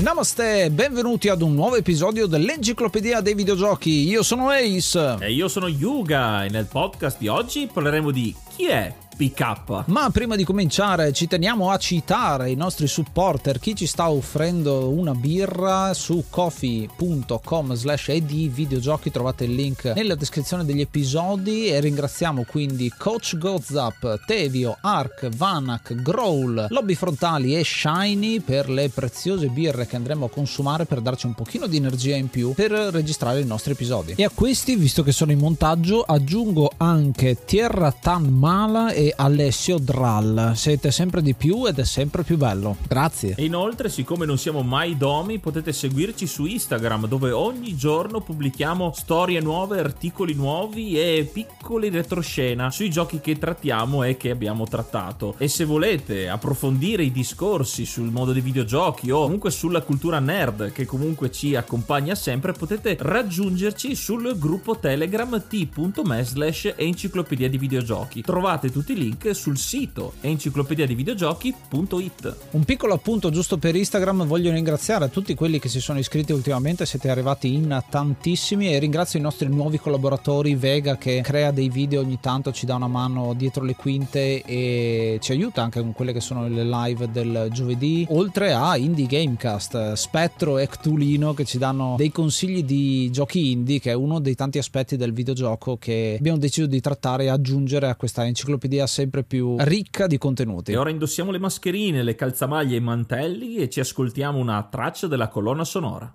Namaste, benvenuti ad un nuovo episodio dell'Enciclopedia dei Videogiochi. Io sono Ace. E io sono Yuga e nel podcast di oggi parleremo di chi è PK. Ma prima di cominciare ci teniamo a citare i nostri supporter, chi ci sta offrendo una birra su coffee.com slash ed videogiochi, trovate il link nella descrizione degli episodi e ringraziamo quindi Coach Gozap, Tevio, Ark, Vanak, Growl, Lobby Frontali e Shiny per le preziose birre che andremo a consumare per darci un pochino di energia in più per registrare i nostri episodi. E a questi, visto che sono in montaggio, aggiungo anche Tierra Tan Mala e Alessio Drall. Siete sempre di più ed è sempre più bello. Grazie. E inoltre, siccome non siamo mai domi, potete seguirci su Instagram dove ogni giorno pubblichiamo storie nuove, articoli nuovi e piccoli retroscena sui giochi che trattiamo e che abbiamo trattato. E se volete approfondire i discorsi sul mondo dei videogiochi o comunque sulla cultura nerd che comunque ci accompagna sempre, potete raggiungerci sul gruppo Telegram t.me slash enciclopedia di videogiochi. Trovate tutti i link sul sito enciclopediadivideogiochi.it. Un piccolo appunto giusto per Instagram, voglio ringraziare tutti quelli che si sono iscritti ultimamente, siete arrivati in tantissimi e ringrazio i nostri nuovi collaboratori Vega che crea dei video ogni tanto, ci dà una mano dietro le quinte e ci aiuta anche con quelle che sono le live del giovedì, oltre a Indie Gamecast, Spettro e Ctulino che ci danno dei consigli di giochi indie che è uno dei tanti aspetti del videogioco che abbiamo deciso di trattare e aggiungere a questa enciclopedia sempre più ricca di contenuti. E ora indossiamo le mascherine, le calzamaglie e i mantelli e ci ascoltiamo una traccia della colonna sonora.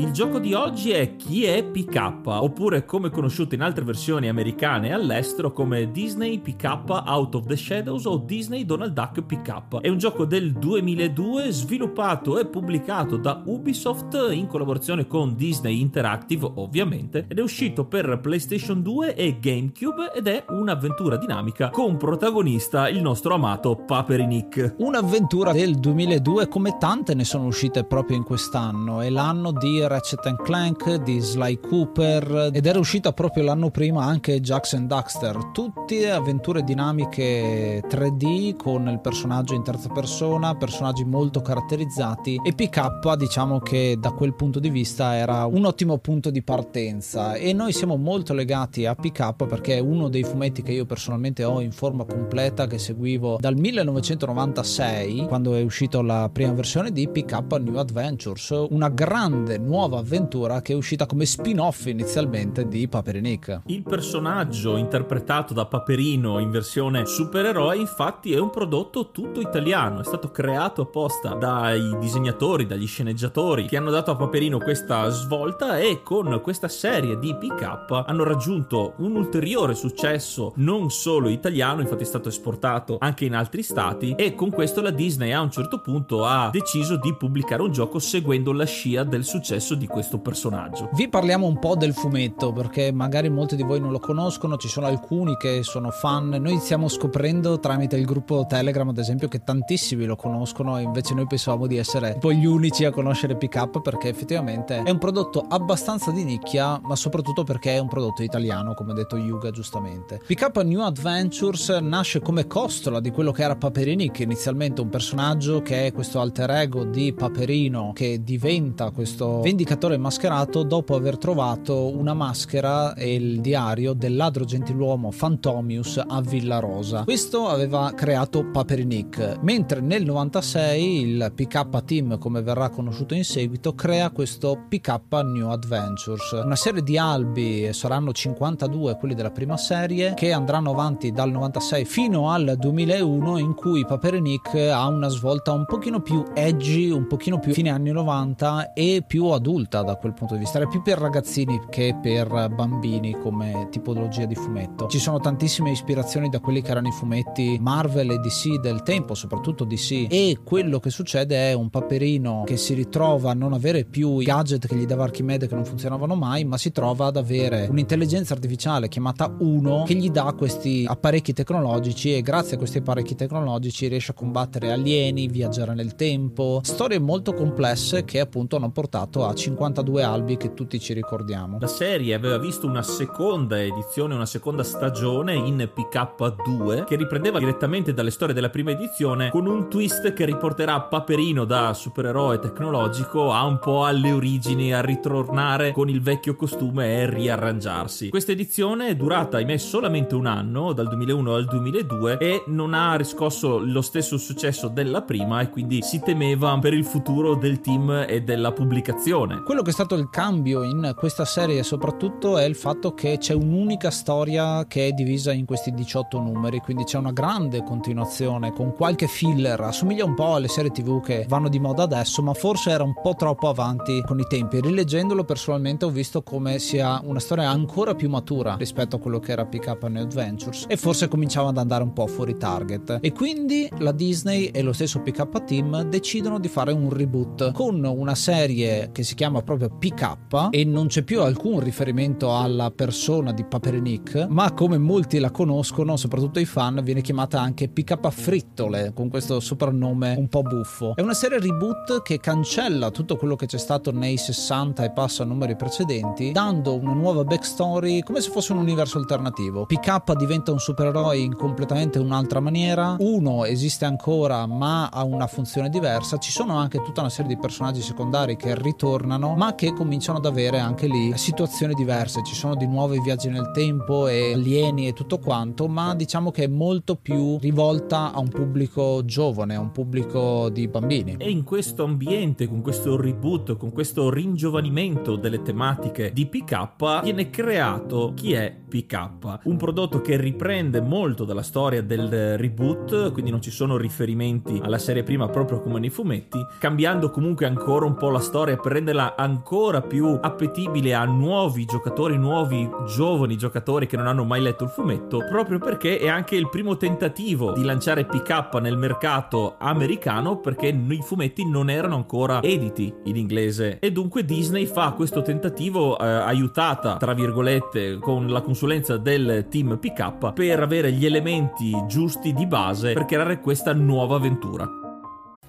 Il gioco di oggi è Chi è PK, oppure come conosciuto in altre versioni americane e all'estero come Disney PK Out of the Shadows o Disney Donald Duck PK. È un gioco del 2002 sviluppato e pubblicato da Ubisoft in collaborazione con Disney Interactive ovviamente ed è uscito per PlayStation 2 e GameCube ed è un'avventura dinamica con protagonista il nostro amato Paperinik. Un'avventura del 2002 come tante ne sono uscite proprio in quest'anno, è l'anno di Ratchet Clank, di Sly Cooper ed era uscita proprio l'anno prima anche and Daxter, tutte avventure dinamiche 3D con il personaggio in terza persona, personaggi molto caratterizzati e PK diciamo che da quel punto di vista era un ottimo punto di partenza. E noi siamo molto legati a PK perché è uno dei fumetti che io personalmente ho in forma completa che seguivo dal 1996 quando è uscita la prima versione di PK New Adventures, una grande nuova avventura che è uscita come spin-off inizialmente di Paperinik. Il personaggio interpretato da Paperino in versione supereroe infatti è un prodotto tutto italiano, è stato creato apposta dai disegnatori, dagli sceneggiatori che hanno dato a Paperino questa svolta e con questa serie di pick-up hanno raggiunto un ulteriore successo non solo italiano, infatti è stato esportato anche in altri stati e con questo la Disney a un certo punto ha deciso di pubblicare un gioco seguendo la scia del successo di questo personaggio. Vi parliamo un po' del fumetto perché magari molti di voi non lo conoscono, ci sono alcuni che sono fan, noi stiamo scoprendo tramite il gruppo Telegram ad esempio che tantissimi lo conoscono e invece noi pensavamo di essere poi gli unici a conoscere Pick Up perché effettivamente è un prodotto abbastanza di nicchia ma soprattutto perché è un prodotto italiano come ha detto Yuga giustamente. Pick Up New Adventures nasce come costola di quello che era Paperini che inizialmente un personaggio che è questo alter ego di Paperino che diventa questo vendicatore mascherato dopo aver trovato una maschera e il diario del ladro gentiluomo Fantomius a Villa Rosa. Questo aveva creato Paperinik, mentre nel 96 il PK Team, come verrà conosciuto in seguito, crea questo PK New Adventures, una serie di albi, saranno 52 quelli della prima serie, che andranno avanti dal 96 fino al 2001 in cui Paperinik ha una svolta un pochino più edgy, un pochino più fine anni 90 e più adulta da quel punto di vista, era più per ragazzini che per bambini come tipologia di fumetto. Ci sono tantissime ispirazioni da quelli che erano i fumetti Marvel e DC del tempo, soprattutto DC, e quello che succede è un paperino che si ritrova a non avere più i gadget che gli dava Archimede che non funzionavano mai, ma si trova ad avere un'intelligenza artificiale chiamata Uno che gli dà questi apparecchi tecnologici e grazie a questi apparecchi tecnologici riesce a combattere alieni, viaggiare nel tempo, storie molto complesse che appunto hanno portato a 52 albi che tutti ci ricordiamo. La serie aveva visto una seconda edizione, una seconda stagione in PK2 che riprendeva direttamente dalle storie della prima edizione con un twist che riporterà Paperino da supereroe tecnologico a un po' alle origini, a ritornare con il vecchio costume e riarrangiarsi. Questa edizione è durata, ahimè, solamente un anno, dal 2001 al 2002 e non ha riscosso lo stesso successo della prima e quindi si temeva per il futuro del team e della pubblicazione. Quello che è stato il cambio in questa serie soprattutto è il fatto che c'è un'unica storia che è divisa in questi 18 numeri, quindi c'è una grande continuazione con qualche filler, assomiglia un po' alle serie tv che vanno di moda adesso, ma forse era un po' troppo avanti con i tempi. Rileggendolo personalmente ho visto come sia una storia ancora più matura rispetto a quello che era Pick Up New Adventures e forse cominciava ad andare un po' fuori target. E quindi la Disney e lo stesso Pick Up Team decidono di fare un reboot con una serie che si chiama proprio Up e non c'è più alcun riferimento alla persona di Paperinik, ma come molti la conoscono, soprattutto i fan, viene chiamata anche Up Frittole con questo soprannome un po' buffo. È una serie reboot che cancella tutto quello che c'è stato nei 60 e passa numeri precedenti, dando una nuova backstory come se fosse un universo alternativo. PK diventa un supereroe in completamente un'altra maniera, uno esiste ancora ma ha una funzione diversa, ci sono anche tutta una serie di personaggi secondari che ritornano ma che cominciano ad avere anche lì situazioni diverse, ci sono di nuovo i viaggi nel tempo e alieni e tutto quanto, ma diciamo che è molto più rivolta a un pubblico giovane, a un pubblico di bambini. E in questo ambiente, con questo reboot, con questo ringiovanimento delle tematiche di PK, viene creato chi è PK, un prodotto che riprende molto dalla storia del reboot, quindi non ci sono riferimenti alla serie prima proprio come nei fumetti, cambiando comunque ancora un po' la storia per renderla ancora più appetibile a nuovi giocatori, nuovi giovani giocatori che non hanno mai letto il fumetto, proprio perché è anche il primo tentativo di lanciare PK nel mercato americano perché i fumetti non erano ancora editi in inglese e dunque Disney fa questo tentativo eh, aiutata tra virgolette con la consulenza del team PK per avere gli elementi giusti di base per creare questa nuova avventura.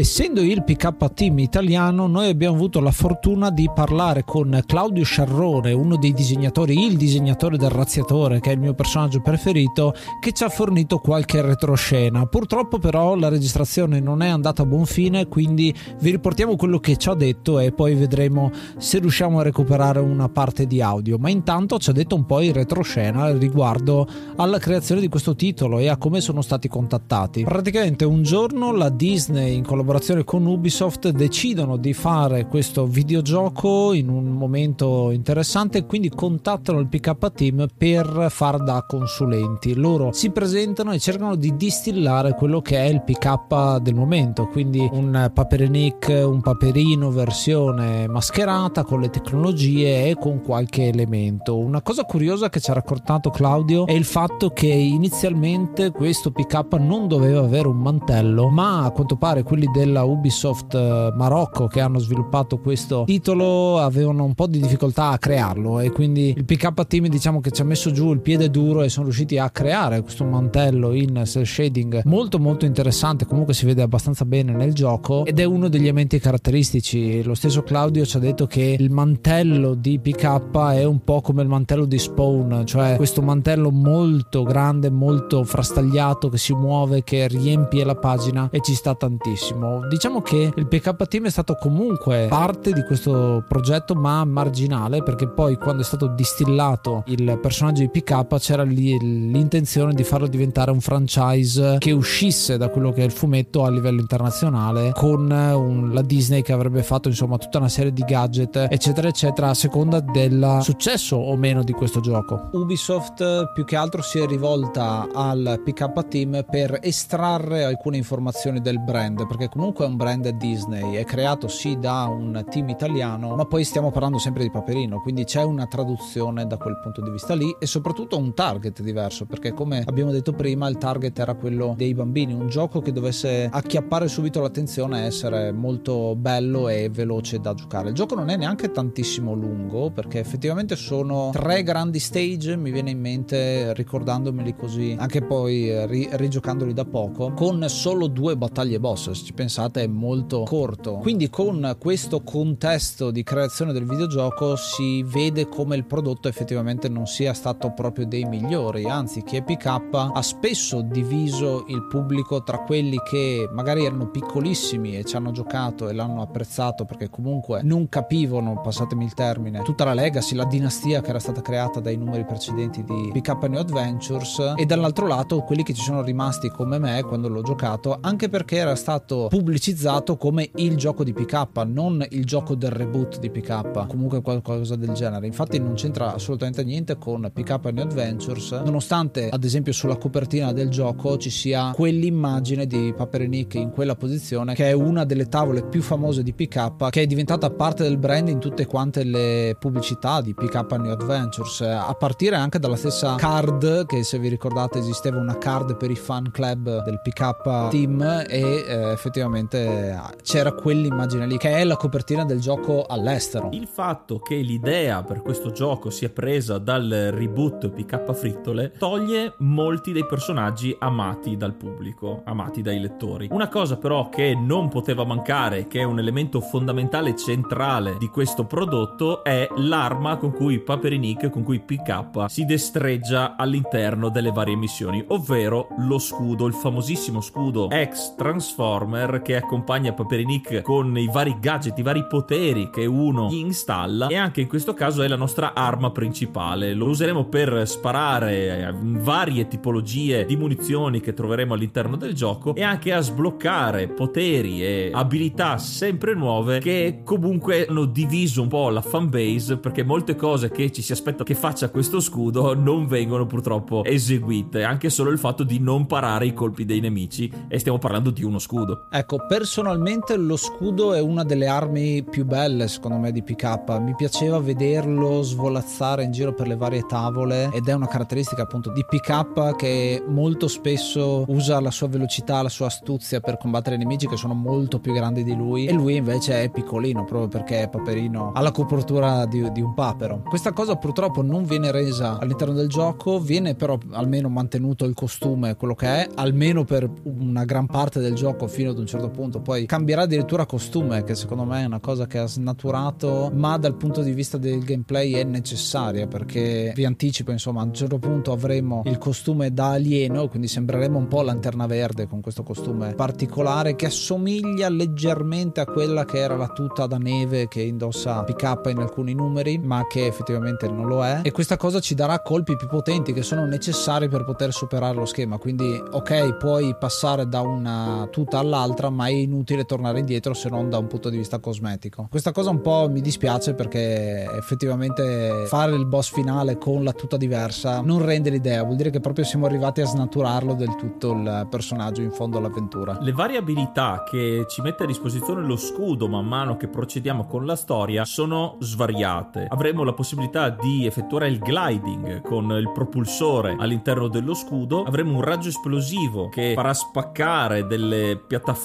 Essendo il PK Team italiano, noi abbiamo avuto la fortuna di parlare con Claudio Sciarrone, uno dei disegnatori, il disegnatore del razziatore, che è il mio personaggio preferito, che ci ha fornito qualche retroscena. Purtroppo però la registrazione non è andata a buon fine, quindi vi riportiamo quello che ci ha detto e poi vedremo se riusciamo a recuperare una parte di audio. Ma intanto ci ha detto un po' in retroscena riguardo alla creazione di questo titolo e a come sono stati contattati. Praticamente un giorno la Disney in collaborazione collaborazione con Ubisoft decidono di fare questo videogioco in un momento interessante quindi contattano il PK Team per far da consulenti. Loro si presentano e cercano di distillare quello che è il PK del momento, quindi un Paperinic, un Paperino versione mascherata con le tecnologie e con qualche elemento. Una cosa curiosa che ci ha raccontato Claudio è il fatto che inizialmente questo PK non doveva avere un mantello, ma a quanto pare quelli della Ubisoft eh, Marocco che hanno sviluppato questo titolo avevano un po' di difficoltà a crearlo e quindi il PK Team diciamo che ci ha messo giù il piede duro e sono riusciti a creare questo mantello in cell shading molto molto interessante comunque si vede abbastanza bene nel gioco ed è uno degli elementi caratteristici. Lo stesso Claudio ci ha detto che il mantello di PK è un po' come il mantello di Spawn cioè questo mantello molto grande molto frastagliato che si muove che riempie la pagina e ci sta tantissimo Diciamo che il PK Team è stato comunque parte di questo progetto, ma marginale, perché poi quando è stato distillato il personaggio di PK c'era l'intenzione di farlo diventare un franchise che uscisse da quello che è il fumetto a livello internazionale, con un, la Disney che avrebbe fatto insomma tutta una serie di gadget, eccetera, eccetera, a seconda del successo o meno di questo gioco. Ubisoft più che altro si è rivolta al PK Team per estrarre alcune informazioni del brand, perché comunque è un brand Disney, è creato sì da un team italiano, ma poi stiamo parlando sempre di Paperino, quindi c'è una traduzione da quel punto di vista lì e soprattutto un target diverso, perché come abbiamo detto prima il target era quello dei bambini, un gioco che dovesse acchiappare subito l'attenzione e essere molto bello e veloce da giocare. Il gioco non è neanche tantissimo lungo, perché effettivamente sono tre grandi stage, mi viene in mente ricordandomeli così, anche poi ri- rigiocandoli da poco, con solo due battaglie boss, ci pensate è molto corto. Quindi con questo contesto di creazione del videogioco si vede come il prodotto effettivamente non sia stato proprio dei migliori, anzi chi è PK ha spesso diviso il pubblico tra quelli che magari erano piccolissimi e ci hanno giocato e l'hanno apprezzato perché comunque non capivano, passatemi il termine, tutta la legacy, la dinastia che era stata creata dai numeri precedenti di PK New Adventures e dall'altro lato quelli che ci sono rimasti come me quando l'ho giocato anche perché era stato pubblicizzato come il gioco di PK, non il gioco del reboot di PK, comunque qualcosa del genere. Infatti non c'entra assolutamente niente con PK New Adventures, nonostante ad esempio sulla copertina del gioco ci sia quell'immagine di Paperinic in quella posizione che è una delle tavole più famose di PK che è diventata parte del brand in tutte quante le pubblicità di PK New Adventures, a partire anche dalla stessa card che se vi ricordate esisteva una card per i fan club del PK team e eh, effettivamente effettivamente c'era quell'immagine lì che è la copertina del gioco all'estero. Il fatto che l'idea per questo gioco sia presa dal reboot PK Frittole toglie molti dei personaggi amati dal pubblico, amati dai lettori. Una cosa però che non poteva mancare, che è un elemento fondamentale centrale di questo prodotto, è l'arma con cui Paperinic, con cui PK si destreggia all'interno delle varie missioni, ovvero lo scudo, il famosissimo scudo ex Transformer che accompagna Paperinic con i vari gadget, i vari poteri che uno gli installa e anche in questo caso è la nostra arma principale. Lo useremo per sparare a varie tipologie di munizioni che troveremo all'interno del gioco e anche a sbloccare poteri e abilità sempre nuove che comunque hanno diviso un po' la fanbase perché molte cose che ci si aspetta che faccia questo scudo non vengono purtroppo eseguite, anche solo il fatto di non parare i colpi dei nemici e stiamo parlando di uno scudo. Ecco, personalmente lo scudo è una delle armi più belle secondo me di PK. Mi piaceva vederlo svolazzare in giro per le varie tavole ed è una caratteristica appunto di PK che molto spesso usa la sua velocità, la sua astuzia per combattere nemici che sono molto più grandi di lui e lui invece è piccolino proprio perché è paperino ha la copertura di, di un papero. Questa cosa purtroppo non viene resa all'interno del gioco, viene però almeno mantenuto il costume, quello che è, almeno per una gran parte del gioco fino ad un certo punto. Poi cambierà addirittura costume, che secondo me è una cosa che ha snaturato, ma dal punto di vista del gameplay è necessaria perché vi anticipo, insomma, a un certo punto avremo il costume da alieno, quindi sembreremo un po' lanterna verde con questo costume particolare che assomiglia leggermente a quella che era la tuta da neve che indossa PK in alcuni numeri, ma che effettivamente non lo è. E questa cosa ci darà colpi più potenti che sono necessari per poter superare lo schema. Quindi, ok, puoi passare da una tuta all'altra, ma è inutile tornare indietro se non da un punto di vista cosmetico. Questa cosa un po' mi dispiace perché effettivamente fare il boss finale con la tuta diversa non rende l'idea, vuol dire che proprio siamo arrivati a snaturarlo del tutto il personaggio in fondo all'avventura. Le varie abilità che ci mette a disposizione lo scudo man mano che procediamo con la storia sono svariate. Avremo la possibilità di effettuare il gliding con il propulsore all'interno dello scudo, avremo un raggio esplosivo che farà spaccare delle piattaforme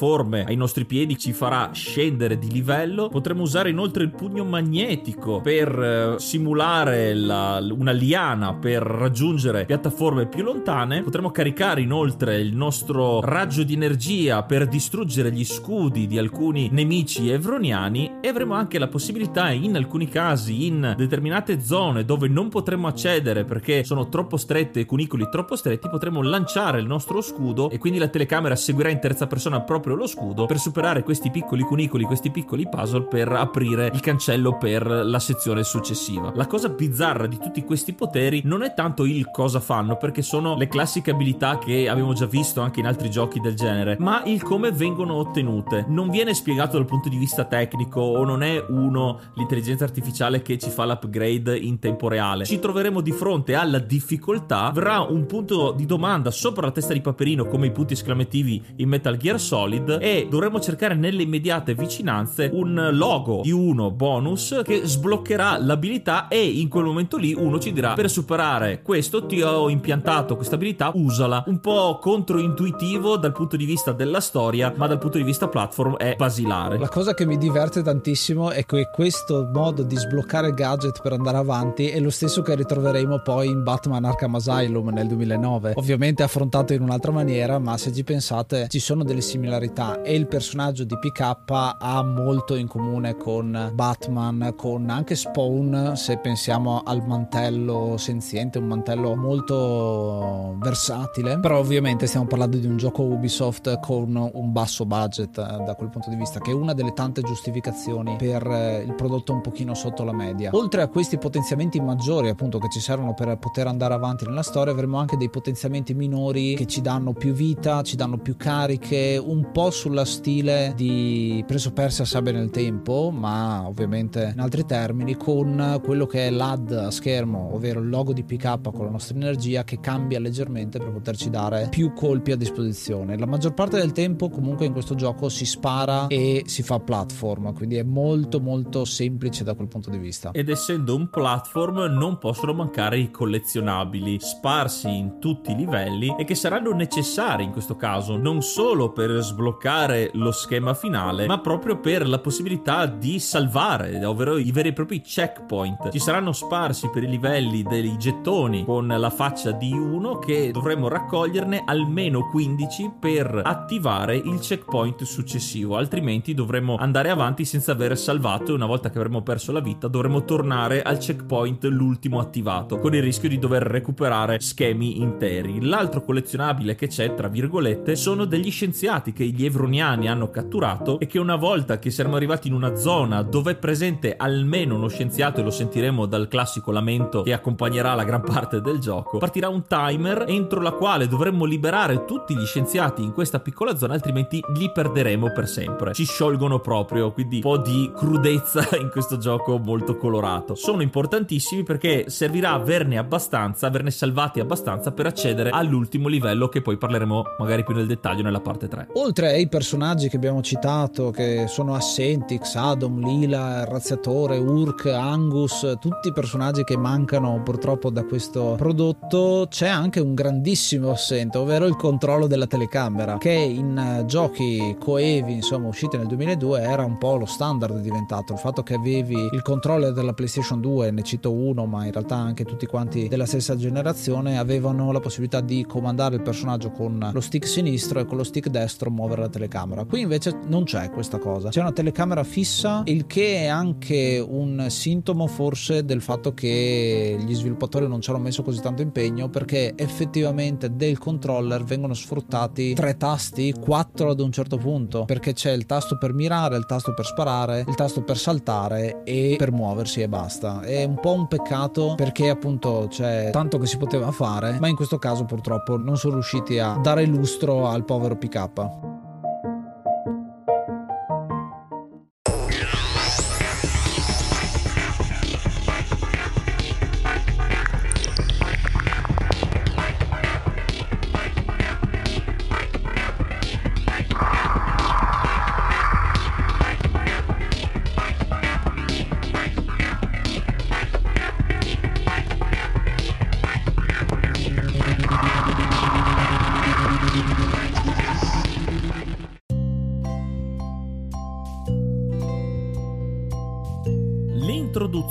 ai nostri piedi, ci farà scendere di livello, potremo usare inoltre il pugno magnetico per eh, simulare la, una liana per raggiungere piattaforme più lontane, potremo caricare inoltre il nostro raggio di energia per distruggere gli scudi di alcuni nemici evroniani e avremo anche la possibilità in alcuni casi in determinate zone dove non potremo accedere perché sono troppo strette e cunicoli troppo stretti potremo lanciare il nostro scudo e quindi la telecamera seguirà in terza persona proprio lo scudo per superare questi piccoli cunicoli, questi piccoli puzzle per aprire il cancello per la sezione successiva. La cosa bizzarra di tutti questi poteri non è tanto il cosa fanno perché sono le classiche abilità che abbiamo già visto anche in altri giochi del genere, ma il come vengono ottenute. Non viene spiegato dal punto di vista tecnico o non è uno l'intelligenza artificiale che ci fa l'upgrade in tempo reale. Ci troveremo di fronte alla difficoltà, avrà un punto di domanda sopra la testa di Paperino come i punti esclamativi in Metal Gear Solid e dovremo cercare nelle immediate vicinanze un logo di uno bonus che sbloccherà l'abilità e in quel momento lì uno ci dirà per superare questo ti ho impiantato questa abilità, usala. Un po' controintuitivo dal punto di vista della storia, ma dal punto di vista platform è basilare. La cosa che mi diverte tantissimo è che questo modo di sbloccare gadget per andare avanti è lo stesso che ritroveremo poi in Batman Arkham Asylum nel 2009. Ovviamente affrontato in un'altra maniera, ma se ci pensate ci sono delle similarità e il personaggio di PK ha molto in comune con Batman, con anche Spawn, se pensiamo al mantello senziente, un mantello molto versatile. Però ovviamente stiamo parlando di un gioco Ubisoft con un basso budget eh, da quel punto di vista, che è una delle tante giustificazioni per eh, il prodotto un pochino sotto la media. Oltre a questi potenziamenti maggiori, appunto, che ci servono per poter andare avanti nella storia, avremo anche dei potenziamenti minori che ci danno più vita, ci danno più cariche, un po' sulla stile di preso persa sabbia nel tempo, ma ovviamente in altri termini, con quello che è l'AD a schermo, ovvero il logo di PK con la nostra energia che cambia leggermente per poterci dare più colpi a disposizione. La maggior parte del tempo comunque in questo gioco si spara e si fa platform, quindi è molto molto semplice da quel punto di vista. Ed essendo un platform non possono mancare i collezionabili sparsi in tutti i livelli e che saranno necessari in questo caso non solo per sbloccare lo schema finale, ma proprio per la possibilità di salvare, ovvero i veri e propri checkpoint. Ci saranno sparsi per i livelli dei gettoni con la faccia di uno che dovremo raccoglierne almeno 15 per attivare il checkpoint successivo, altrimenti dovremo andare avanti senza aver salvato e una volta che avremo perso la vita dovremo tornare al checkpoint l'ultimo attivato, con il rischio di dover recuperare schemi interi. L'altro collezionabile che c'è, tra virgolette, sono degli scienziati che gli evroniani hanno catturato e che una volta che siamo arrivati in una zona dove è presente almeno uno scienziato e lo sentiremo dal classico lamento che accompagnerà la gran parte del gioco, partirà un timer entro la quale dovremmo liberare tutti gli scienziati in questa piccola zona, altrimenti li perderemo per sempre. Ci sciolgono proprio, quindi un po' di crudezza in questo gioco molto colorato. Sono importantissimi perché servirà averne abbastanza, averne salvati abbastanza per accedere all'ultimo livello che poi parleremo magari più nel dettaglio nella parte 3. Oltre oltre ai personaggi che abbiamo citato, che sono assenti, Xadom, Lila, il Razziatore, Urk, Angus, tutti i personaggi che mancano purtroppo da questo prodotto, c'è anche un grandissimo assente, ovvero il controllo della telecamera, che in eh, giochi coevi, insomma, usciti nel 2002 era un po' lo standard diventato, il fatto che avevi il controller della PlayStation 2, ne cito uno, ma in realtà anche tutti quanti della stessa generazione avevano la possibilità di comandare il personaggio con lo stick sinistro e con lo stick destro muovere la telecamera. Qui invece non c'è questa cosa, c'è una telecamera fissa, il che è anche un sintomo forse del fatto che gli sviluppatori non ci hanno messo così tanto impegno perché effettivamente del controller vengono sfruttati tre tasti, quattro ad un certo punto, perché c'è il tasto per mirare, il tasto per sparare, il tasto per saltare e per muoversi e basta. È un po' un peccato perché appunto c'è tanto che si poteva fare, ma in questo caso purtroppo non sono riusciti a dare lustro al povero PK.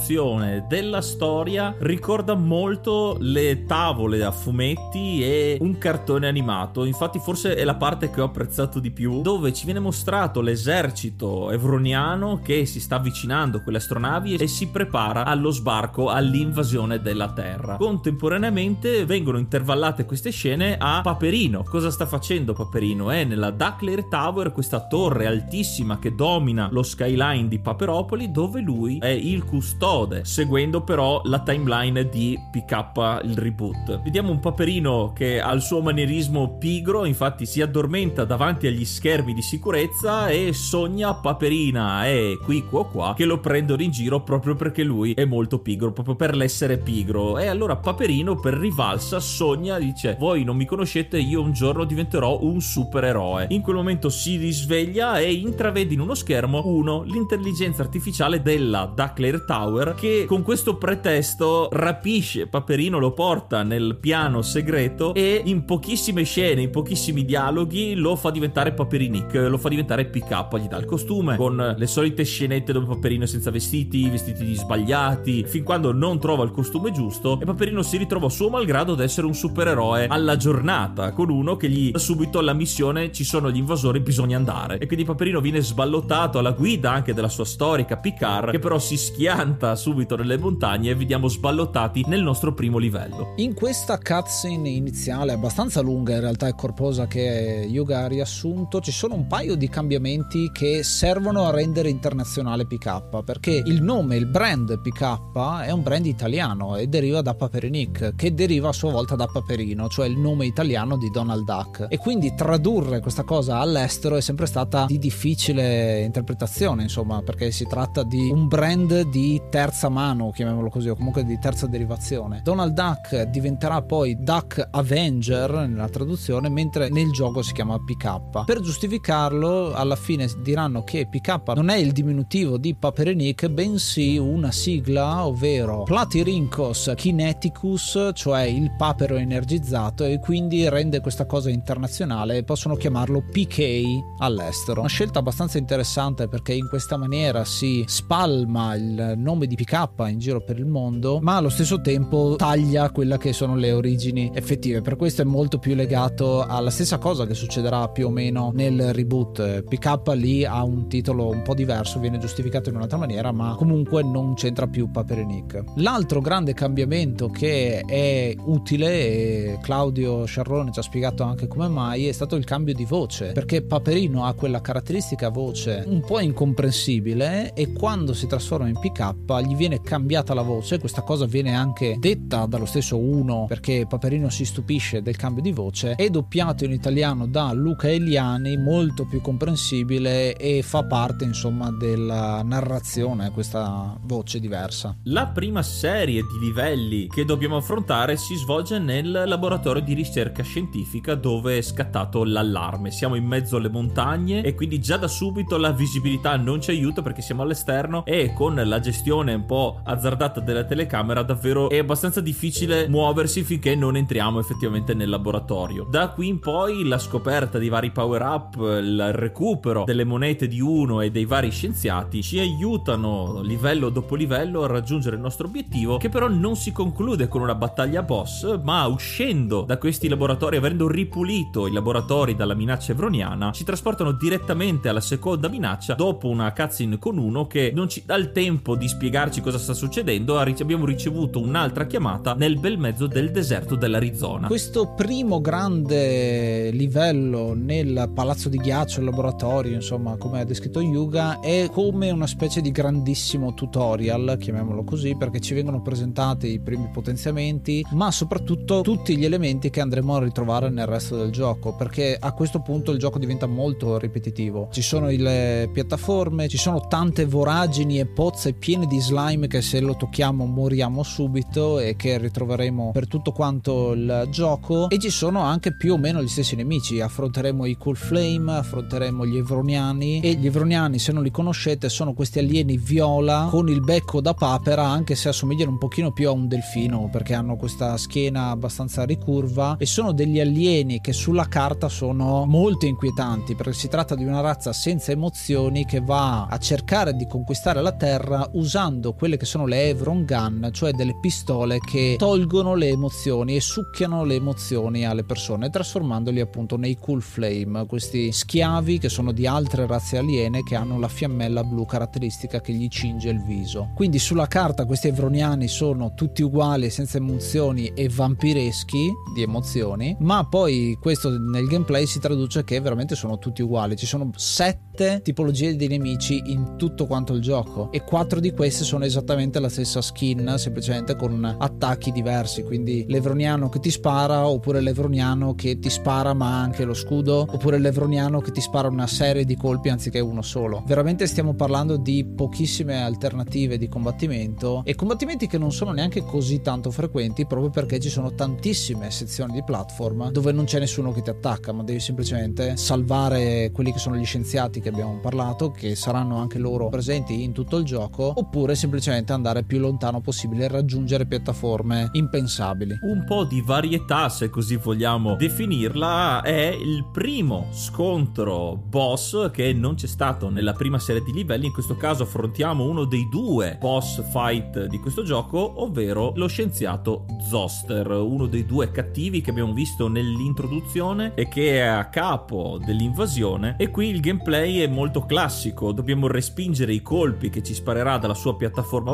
L'introduzione della storia ricorda molto le tavole a fumetti e un cartone animato. Infatti, forse è la parte che ho apprezzato di più, dove ci viene mostrato l'esercito evroniano che si sta avvicinando a quelle astronavi e si prepara allo sbarco, all'invasione della Terra. Contemporaneamente vengono intervallate queste scene a Paperino. Cosa sta facendo Paperino? È nella Duckler Tower, questa torre altissima che domina lo skyline di Paperopoli, dove lui è il custode, seguendo però la timeline di PK il reboot. Vediamo un paperino che ha il suo manierismo pigro, infatti si addormenta davanti agli schermi di sicurezza e sogna Paperina e qui qua qua che lo prendono in giro proprio perché lui è molto pigro, proprio per l'essere pigro. E allora Paperino per rivalsa sogna, dice "Voi non mi conoscete, io un giorno diventerò un supereroe". In quel momento si risveglia e intravede in uno schermo uno l'intelligenza artificiale della Duckler Tower che con questo pretesto rapisce Paperino, lo porta nel piano segreto e in pochissime scene, in pochissimi dialoghi lo fa diventare Paperinic, lo fa diventare PK, gli dà il costume con le solite scenette dove Paperino è senza vestiti, vestiti sbagliati, fin quando non trova il costume giusto e Paperino si ritrova suo malgrado ad essere un supereroe alla giornata con uno che gli dà subito alla missione ci sono gli invasori, bisogna andare e quindi Paperino viene sballottato alla guida anche della sua storica Picard che però si schia subito nelle montagne e vediamo sballottati nel nostro primo livello. In questa cutscene iniziale, abbastanza lunga in realtà e corposa che Yuga ha riassunto, ci sono un paio di cambiamenti che servono a rendere internazionale PK, perché il nome, il brand PK è un brand italiano e deriva da Paperinic, che deriva a sua volta da Paperino, cioè il nome italiano di Donald Duck. E quindi tradurre questa cosa all'estero è sempre stata di difficile interpretazione, insomma, perché si tratta di un brand di terza mano, chiamiamolo così, o comunque di terza derivazione. Donald Duck diventerà poi Duck Avenger nella traduzione, mentre nel gioco si chiama PK. Per giustificarlo, alla fine diranno che PK non è il diminutivo di Paperenic, bensì una sigla, ovvero Platyrhynchos Kineticus, cioè il papero energizzato, e quindi rende questa cosa internazionale e possono chiamarlo PK all'estero. Una scelta abbastanza interessante perché in questa maniera si spalma il nome di PK in giro per il mondo, ma allo stesso tempo taglia quelle che sono le origini effettive. Per questo è molto più legato alla stessa cosa che succederà più o meno nel reboot. PK lì ha un titolo un po' diverso, viene giustificato in un'altra maniera, ma comunque non c'entra più Paperinic. L'altro grande cambiamento che è utile e Claudio Sciarrone ci ha spiegato anche come mai è stato il cambio di voce, perché Paperino ha quella caratteristica voce un po' incomprensibile e quando si trasforma in PK gli viene cambiata la voce, questa cosa viene anche detta dallo stesso uno perché Paperino si stupisce del cambio di voce, è doppiato in italiano da Luca Eliani, molto più comprensibile e fa parte insomma della narrazione questa voce diversa. La prima serie di livelli che dobbiamo affrontare si svolge nel laboratorio di ricerca scientifica dove è scattato l'allarme. Siamo in mezzo alle montagne e quindi già da subito la visibilità non ci aiuta perché siamo all'esterno e con la gestione un po' azzardata della telecamera davvero è abbastanza difficile muoversi finché non entriamo effettivamente nel laboratorio. Da qui in poi la scoperta di vari power up, il recupero delle monete di uno e dei vari scienziati ci aiutano livello dopo livello a raggiungere il nostro obiettivo che però non si conclude con una battaglia boss ma uscendo da questi laboratori avendo ripulito i laboratori dalla minaccia evroniana ci trasportano direttamente alla seconda minaccia dopo una cutscene con uno che non ci dà il tempo di spiegarci cosa sta succedendo abbiamo ricevuto un'altra chiamata nel bel mezzo del deserto dell'Arizona. Questo primo grande livello nel palazzo di ghiaccio il laboratorio insomma come ha descritto Yuga è come una specie di grandissimo tutorial chiamiamolo così perché ci vengono presentati i primi potenziamenti ma soprattutto tutti gli elementi che andremo a ritrovare nel resto del gioco perché a questo punto il gioco diventa molto ripetitivo. Ci sono le piattaforme ci sono tante voragini e pozze piene di slime che se lo tocchiamo moriamo subito e che ritroveremo per tutto quanto il gioco. E ci sono anche più o meno gli stessi nemici. Affronteremo i Cool Flame affronteremo gli Evroniani. E gli Evroniani se non li conoscete sono questi alieni viola con il becco da papera anche se assomigliano un pochino più a un delfino perché hanno questa schiena abbastanza ricurva. E sono degli alieni che sulla carta sono molto inquietanti perché si tratta di una razza senza emozioni che va a cercare di conquistare la terra usando quelle che sono le Evron Gun cioè delle pistole che tolgono le emozioni e succhiano le emozioni alle persone trasformandoli appunto nei Cool Flame questi schiavi che sono di altre razze aliene che hanno la fiammella blu caratteristica che gli cinge il viso. Quindi sulla carta questi evroniani sono tutti uguali senza emozioni e vampireschi di emozioni ma poi questo nel gameplay si traduce che veramente sono tutti uguali. Ci sono sette tipologie di nemici in tutto quanto il gioco e quattro di queste sono esattamente la stessa skin semplicemente con attacchi diversi quindi l'evroniano che ti spara oppure l'evroniano che ti spara ma anche lo scudo oppure l'evroniano che ti spara una serie di colpi anziché uno solo. Veramente stiamo parlando di pochissime alternative di combattimento e combattimenti che non sono neanche così tanto frequenti proprio perché ci sono tantissime sezioni di platform dove non c'è nessuno che ti attacca ma devi semplicemente salvare quelli che sono gli scienziati che abbiamo parlato che saranno anche loro presenti in tutto il gioco oppure semplicemente andare più lontano possibile e raggiungere piattaforme impensabili. Un po' di varietà se così vogliamo definirla è il primo scontro boss che non c'è stato nella prima serie di livelli. In questo caso affrontiamo uno dei due boss fight di questo gioco ovvero lo scienziato Zoster uno dei due cattivi che abbiamo visto nell'introduzione e che è a capo dell'invasione. E qui il gameplay è molto classico. Dobbiamo respingere i colpi che ci sparerà dalla sua piattaforma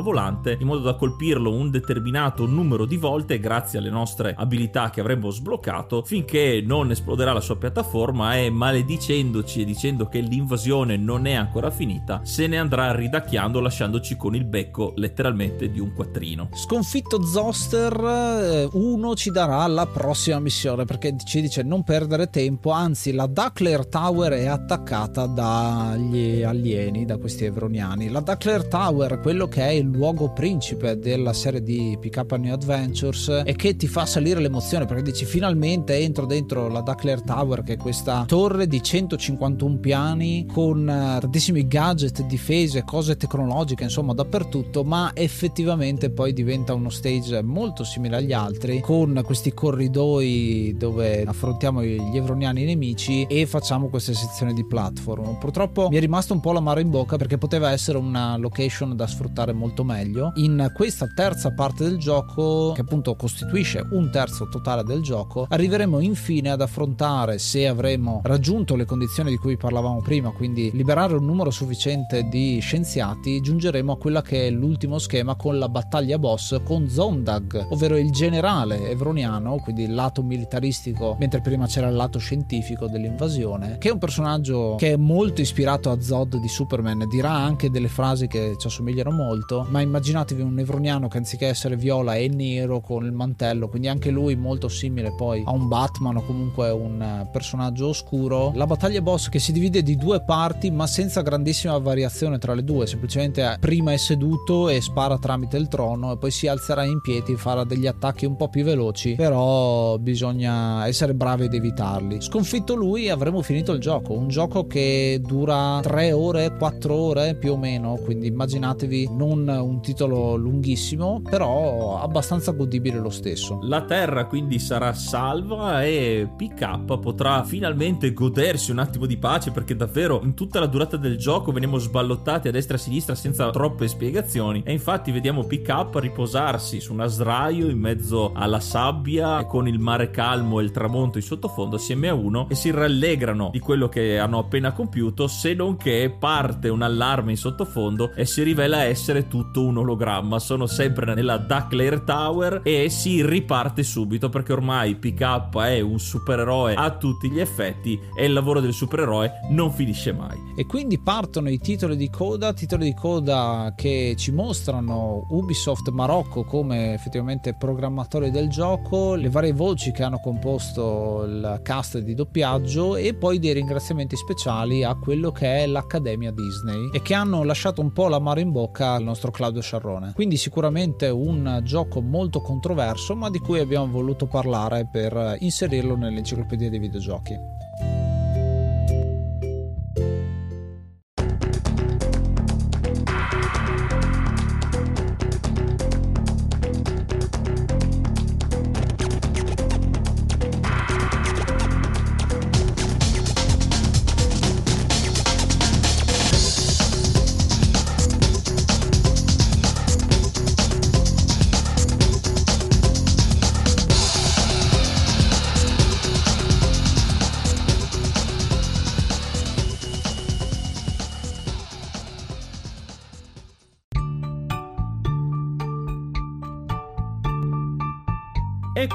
volante in modo da colpirlo un determinato numero di volte grazie alle nostre abilità che avremmo sbloccato finché non esploderà la sua piattaforma e maledicendoci e dicendo che l'invasione non è ancora finita se ne andrà ridacchiando lasciandoci con il becco letteralmente di un quattrino. Sconfitto Zoster uno ci darà la prossima missione perché ci dice non perdere tempo anzi la Duckler Tower è attaccata dagli alieni da questi evroniani. La Duckler Tower quello che è il luogo principe della serie di Pick Up New Adventures e che ti fa salire l'emozione perché dici finalmente entro dentro la Duckler Tower che è questa torre di 151 piani con tantissimi gadget difese cose tecnologiche insomma dappertutto ma effettivamente poi diventa uno stage molto simile agli altri con questi corridoi dove affrontiamo gli evroniani nemici e facciamo queste sezioni di platform. Purtroppo mi è rimasto un po' l'amaro in bocca perché poteva essere una location da sfruttare molto meglio. In questa terza parte del gioco che appunto costituisce un terzo totale del gioco arriveremo infine ad affrontare se avremo raggiunto le condizioni di cui parlavamo prima quindi liberare un numero sufficiente di scienziati giungeremo a quella che è l'ultimo schema con la battaglia boss con Zondag ovvero il generale evroniano quindi il lato militaristico mentre prima c'era il lato scientifico dell'invasione che è un personaggio che è molto ispirato a Zod di Superman dirà anche delle frasi che ci assomigliano somigliano molto, ma immaginatevi un Nevroniano che anziché essere viola è nero con il mantello, quindi anche lui molto simile poi a un Batman o comunque un personaggio oscuro. La battaglia boss che si divide di due parti ma senza grandissima variazione tra le due, semplicemente prima è seduto e spara tramite il trono e poi si alzerà in piedi, farà degli attacchi un po' più veloci, però bisogna essere bravi ad evitarli. Sconfitto lui avremo finito il gioco, un gioco che dura 3 ore, 4 ore più o meno, quindi immaginatevi non un titolo lunghissimo, però abbastanza godibile lo stesso. La Terra quindi sarà salva e PK potrà finalmente godersi un attimo di pace perché davvero in tutta la durata del gioco veniamo sballottati a destra e a sinistra senza troppe spiegazioni e infatti vediamo PK riposarsi su un sdraio in mezzo alla sabbia con il mare calmo e il tramonto in sottofondo assieme a uno e si rallegrano di quello che hanno appena compiuto se non che parte un allarme in sottofondo e si rivela essere tutto un ologramma. Sono sempre nella Ducklair Tower e si riparte subito perché ormai PK è un supereroe a tutti gli effetti e il lavoro del supereroe non finisce mai. E quindi partono i titoli di coda titoli di coda che ci mostrano Ubisoft Marocco come effettivamente programmatori del gioco le varie voci che hanno composto il cast di doppiaggio e poi dei ringraziamenti speciali a quello che è l'Accademia Disney e che hanno lasciato un po' la mano in bocca al nostro Claudio Sciarrone. Quindi sicuramente un gioco molto controverso ma di cui abbiamo voluto parlare per inserirlo nell'enciclopedia dei videogiochi.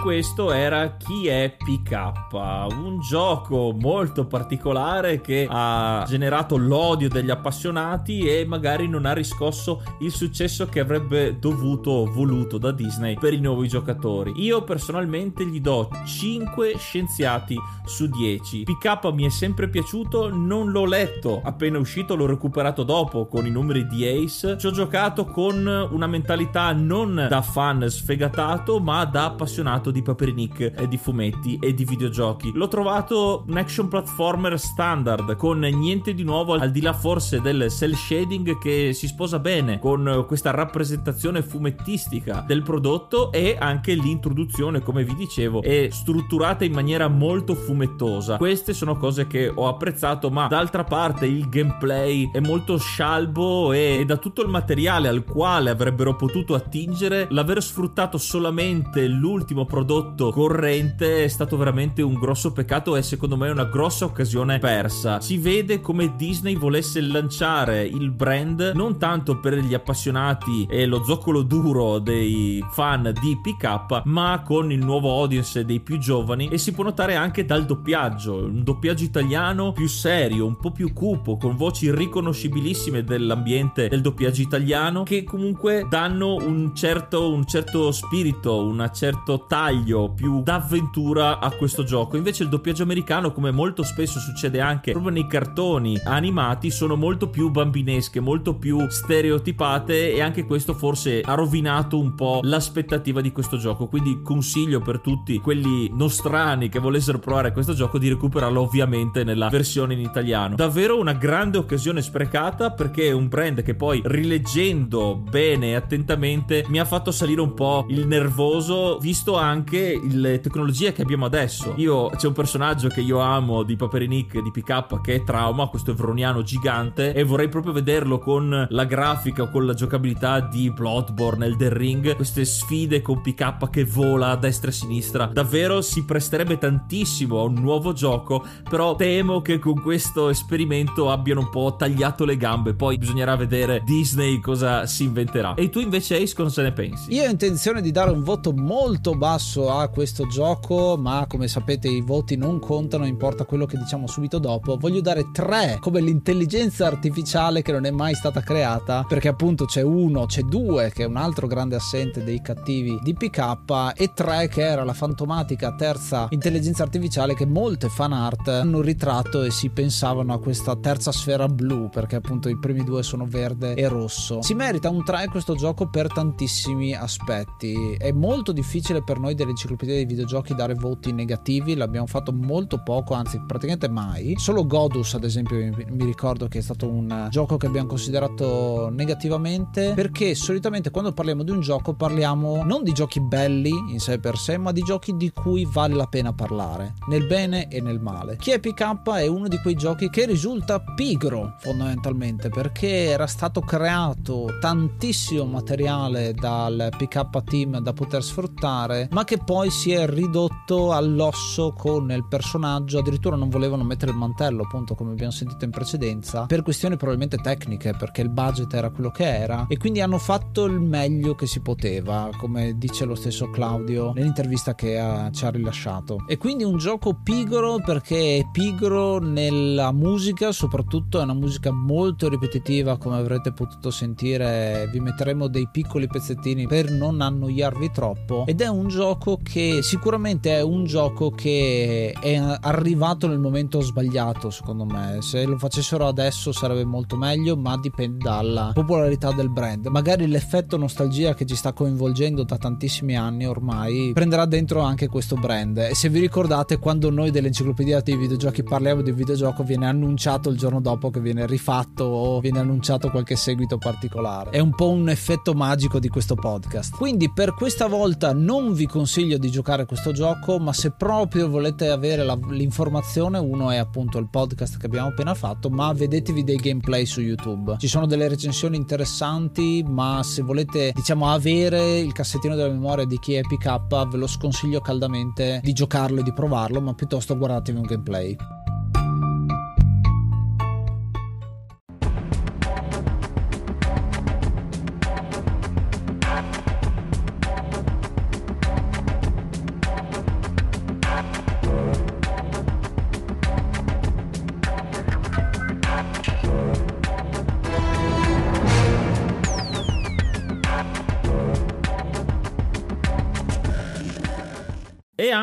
Questo era Chi è PK, un gioco molto particolare che ha generato l'odio degli appassionati e magari non ha riscosso il successo che avrebbe dovuto o voluto da Disney per i nuovi giocatori. Io personalmente gli do 5 scienziati su 10. PK mi è sempre piaciuto, non l'ho letto appena uscito, l'ho recuperato dopo con i numeri di Ace. Ci ho giocato con una mentalità non da fan sfegatato, ma da appassionato di Paperinic e di fumetti e di videogiochi. L'ho trovato un action platformer standard con niente di nuovo al di là forse del cell shading che si sposa bene con questa rappresentazione fumettistica del prodotto e anche l'introduzione, come vi dicevo, è strutturata in maniera molto fumettosa. Queste sono cose che ho apprezzato, ma d'altra parte il gameplay è molto scialbo e da tutto il materiale al quale avrebbero potuto attingere, l'aver sfruttato solamente l'ultimo prodotto corrente è stato veramente un grosso peccato e secondo me una grossa occasione persa. Si vede come Disney volesse lanciare il brand non tanto per gli appassionati e lo zoccolo duro dei fan di PK, ma con il nuovo audience dei più giovani e si può notare anche dal doppiaggio, un doppiaggio italiano più serio, un po' più cupo, con voci riconoscibilissime dell'ambiente del doppiaggio italiano che comunque danno un certo, un certo spirito, un certo taglio più d'avventura a questo gioco. Invece il doppiaggio americano, come molto spesso succede anche proprio nei cartoni animati, sono molto più bambinesche, molto più stereotipate e anche questo forse ha rovinato un po' l'aspettativa di questo gioco. Quindi consiglio per tutti quelli nostrani che volessero provare questo gioco di recuperarlo ovviamente nella versione in italiano. Davvero una grande occasione sprecata perché è un brand che poi rileggendo bene e attentamente mi ha fatto salire un po' il nervoso visto anche le tecnologie che abbiamo adesso. Io c'è un personaggio che io amo di Paperinic di PK che è Trauma, questo evroniano gigante e vorrei proprio vederlo con la grafica o con la giocabilità di Bloodborne, Elden Ring, queste sfide con PK che vola a destra e a sinistra. Davvero si presterebbe tantissimo a un nuovo gioco, però temo che con questo esperimento abbiano un po' tagliato le gambe, poi bisognerà vedere Disney cosa si inventerà. E tu invece Ace cosa ne pensi? Io ho intenzione di dare un voto molto basso basso a questo gioco, ma come sapete i voti non contano, importa quello che diciamo subito dopo. Voglio dare 3 come l'intelligenza artificiale che non è mai stata creata, perché appunto c'è uno, c'è due che è un altro grande assente dei cattivi di PK e 3 che era la fantomatica terza intelligenza artificiale che molte fan art hanno ritratto e si pensavano a questa terza sfera blu, perché appunto i primi due sono verde e rosso. Si merita un 3 questo gioco per tantissimi aspetti. È molto difficile per noi dell'enciclopedia dei videogiochi dare voti negativi, l'abbiamo fatto molto poco, anzi praticamente mai. Solo Godus, ad esempio, mi ricordo che è stato un gioco che abbiamo considerato negativamente perché solitamente quando parliamo di un gioco parliamo non di giochi belli in sé per sé, ma di giochi di cui vale la pena parlare, nel bene e nel male. Chi è PK è uno di quei giochi che risulta pigro fondamentalmente perché era stato creato tantissimo materiale dal PK team da poter sfruttare, ma che poi si è ridotto all'osso con il personaggio, addirittura non volevano mettere il mantello, appunto come abbiamo sentito in precedenza, per questioni probabilmente tecniche, perché il budget era quello che era. E quindi hanno fatto il meglio che si poteva, come dice lo stesso Claudio nell'intervista che ha, ci ha rilasciato. E quindi un gioco pigro perché è pigro nella musica, soprattutto è una musica molto ripetitiva, come avrete potuto sentire, vi metteremo dei piccoli pezzettini per non annoiarvi troppo. Ed è un gioco che sicuramente è un gioco che è arrivato nel momento sbagliato secondo me. Se lo facessero adesso sarebbe molto meglio ma dipende dalla popolarità del brand. Magari l'effetto nostalgia che ci sta coinvolgendo da tantissimi anni ormai prenderà dentro anche questo brand. E se vi ricordate quando noi dell'enciclopedia dei videogiochi parliamo di videogioco viene annunciato il giorno dopo che viene rifatto o viene annunciato qualche seguito particolare. È un po' un effetto magico di questo podcast. Quindi per questa volta non vi consiglio di giocare questo gioco ma se proprio volete avere la, l'informazione uno è appunto il podcast che abbiamo appena fatto ma vedetevi dei gameplay su youtube. Ci sono delle recensioni interessanti ma se volete diciamo avere il cassettino della memoria di chi è PK ve lo sconsiglio caldamente di giocarlo e di provarlo ma piuttosto guardatevi un gameplay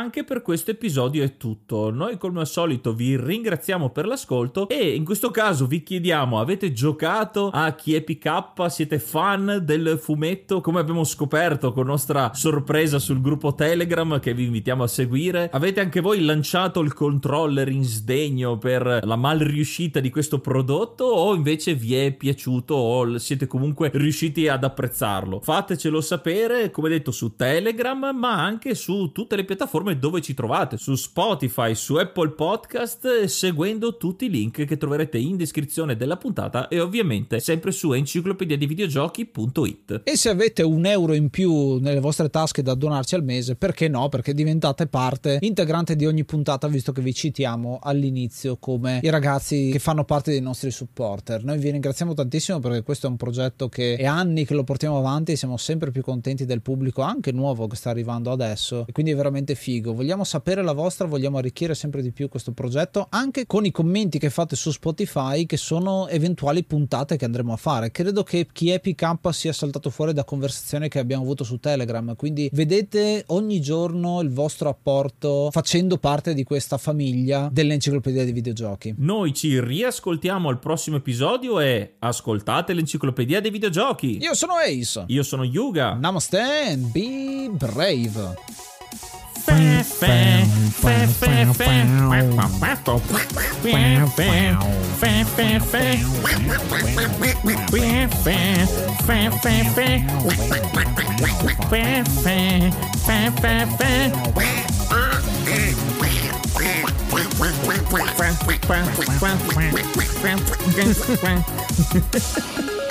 anche per questo episodio è tutto. Noi come al solito vi ringraziamo per l'ascolto e in questo caso vi chiediamo avete giocato a chi è PK? Siete fan del fumetto? Come abbiamo scoperto con nostra sorpresa sul gruppo Telegram che vi invitiamo a seguire. Avete anche voi lanciato il controller in sdegno per la mal riuscita di questo prodotto o invece vi è piaciuto o siete comunque riusciti ad apprezzarlo? Fatecelo sapere come detto su Telegram ma anche su tutte le piattaforme piattaforme dove ci trovate, su Spotify, su Apple Podcast, seguendo tutti i link che troverete in descrizione della puntata e ovviamente sempre su enciclopediadivideogiochi.it. E se avete un euro in più nelle vostre tasche da donarci al mese, perché no? Perché diventate parte integrante di ogni puntata, visto che vi citiamo all'inizio come i ragazzi che fanno parte dei nostri supporter. Noi vi ringraziamo tantissimo perché questo è un progetto che è anni che lo portiamo avanti e siamo sempre più contenti del pubblico, anche nuovo che sta arrivando adesso. E quindi è veramente figo. Vogliamo sapere la vostra, vogliamo arricchire sempre di più questo progetto, anche con i commenti che fate su Spotify, che sono eventuali puntate che andremo a fare. Credo che chi è PK sia saltato fuori da conversazioni che abbiamo avuto su Telegram, quindi vedete ogni giorno il vostro apporto facendo parte di questa famiglia dell'enciclopedia dei videogiochi. Noi ci riascoltiamo al prossimo episodio e ascoltate l'enciclopedia dei videogiochi. Io sono Ace. Io sono Yuga. Namaste and be brave. Ha ha ha ha!